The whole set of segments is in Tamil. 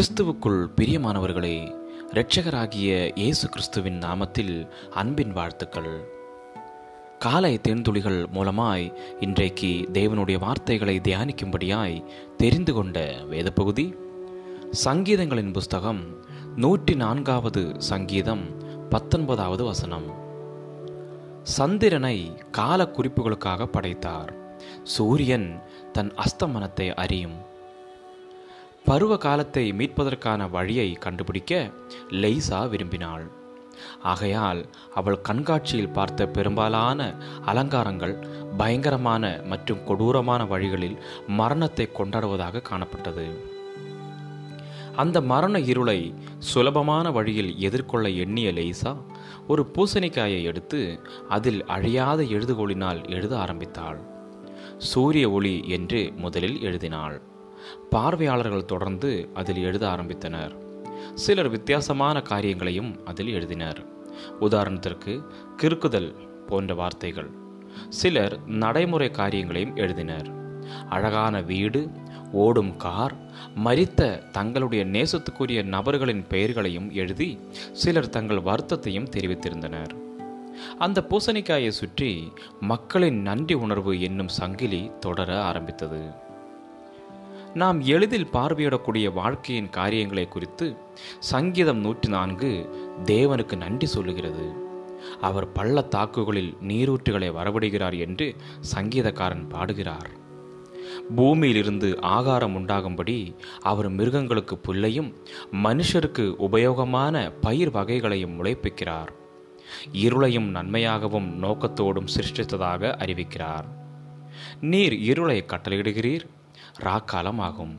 கிறிஸ்துவுக்குள் பிரியமானவர்களே இரட்சகராகிய இயேசு கிறிஸ்துவின் நாமத்தில் அன்பின் வாழ்த்துக்கள். காலை தேன்துளிகள் மூலமாய் இன்றைக்கு தேவனுடைய வார்த்தைகளை தியானிக்கும்படியாய் தெரிந்து கொண்ட வேத பகுதி சங்கீதங்களின் புஸ்தகம் நூற்றி நான்காவது சங்கீதம் பத்தொன்பதாவது வசனம். சந்திரனை கால குறிப்புகளுக்காக படைத்தார். சூரியன் தன் அஸ்தமனத்தை அறியும். பருவ காலத்தை மீட்பதற்கான வழியை கண்டுபிடிக்க லெய்சா விரும்பினாள். ஆகையால் அவள் கண்காட்சியில் பார்த்த பெரும்பாலான அலங்காரங்கள் பயங்கரமான மற்றும் கொடூரமான வழிகளில் மரணத்தை கொண்டாடுவதாக காணப்பட்டது. அந்த மரண இருளை சுலபமான வழியில் எதிர்கொள்ள எண்ணிய லெய்சா ஒரு பூசணிக்காயை எடுத்து அதில் அழியாத எழுதுகோளினால் எழுத ஆரம்பித்தாள். சூரிய ஒளி என்று முதலில் எழுதினாள். பார்வையாளர்கள் தொடர்ந்து அதில் எழுத ஆரம்பித்தனர். சிலர் வித்தியாசமான காரியங்களையும் அதில் எழுதினர். உதாரணத்திற்கு கிறுக்குதல் போன்ற வார்த்தைகள். சிலர் நடைமுறை காரியங்களையும் எழுதினர். அழகான வீடு ஓடும் கார் மரித்த தங்களுடைய நேசத்துக்குரிய நபர்களின் பெயர்களையும் எழுதி சிலர் தங்கள் வருத்தத்தையும் தெரிவித்திருந்தனர். அந்த பூசணிக்காயை சுற்றி மக்களின் நன்றி உணர்வு என்னும் சங்கிலி தொடர ஆரம்பித்தது. நாம் எளிதில் பார்வையிடக்கூடிய வாழ்க்கையின் காரியங்களை குறித்து சங்கீதம் நூற்றி நான்கு தேவனுக்கு நன்றி சொல்லுகிறது. அவர் பள்ளத்தாக்குகளில் நீரூற்றுகளை வரவிடுகிறார் என்று சங்கீதக்காரன் பாடுகிறார். பூமியிலிருந்து ஆகாரம் உண்டாகும்படி அவர் மிருகங்களுக்கு புல்லையும் மனுஷருக்கு உபயோகமான பயிர் வகைகளையும் முளைப்பிக்கிறார். இருளையும் நன்மையாகவும் நோக்கத்தோடும் சிருஷ்டித்ததாக அறிவிக்கிறார். நீர் இருளை கட்டளையிடுகிறீர் ராக்காலம் ஆகும்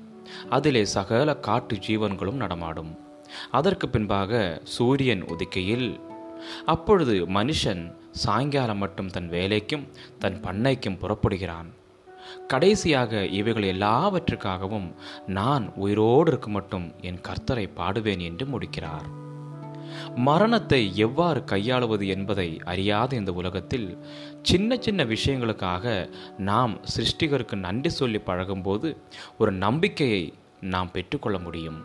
அதிலே சகல காட்டு ஜீவன்களும் நடமாடும். அதற்கு பின்பாக சூரியன் உதிக்கையில் அப்பொழுது மனுஷன் சாயங்காலம் மட்டும் தன் வேலைக்கும் தன் பண்ணைக்கும் புறப்படுகிறான். கடைசியாக இவைகள் எல்லாவற்றுக்காகவும் நான் உயிரோடு இருக்க மட்டும் என் கர்த்தரை பாடுவேன் என்று முடிக்கிறார். மரணத்தை எவ்வாறு கையாளுவது என்பதை அறியாத இந்த உலகத்தில். சின்ன சின்ன விஷயங்களுக்காக நாம் சிருஷ்டிகருக்கு நன்றி சொல்லி பழகும்போது ஒரு நம்பிக்கையை நாம் பெற்றுக்கொள்ள முடியும்.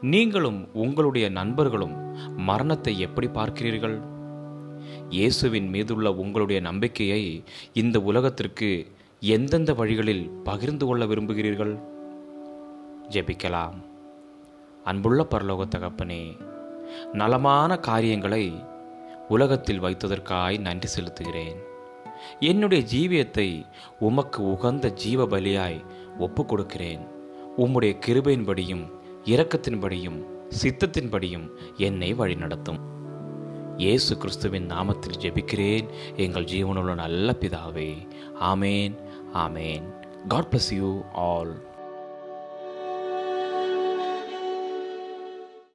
நீங்களும் உங்களுடைய நண்பர்களும் மரணத்தை எப்படி பார்க்கிறீர்கள்? இயேசுவின் மீதுள்ள உங்களுடைய நம்பிக்கையை இந்த உலகத்திற்கு எந்தெந்த வழிகளில் பகிர்ந்து கொள்ள விரும்புகிறீர்கள்? ஜெபிக்கலாம். அன்புள்ள பரலோக தகப்பனே நலமான காரியங்களை உலகத்தில் வைத்ததற்காய் நன்றி செலுத்துகிறேன். என்னுடைய ஜீவியத்தை உமக்கு உகந்த ஜீவ பலியாய் ஒப்பு கொடுக்கிறேன் உம்முடைய கிருபையின்படியும் இரக்கத்தின்படியும் சித்தத்தின்படியும் என்னை வழிநடத்தும். இயேசு கிறிஸ்துவின் நாமத்தில் ஜெபிக்கிறேன். எங்கள் ஜீவனுள்ள நல்ல பிதாவே ஆமேன் ஆமேன். God bless you all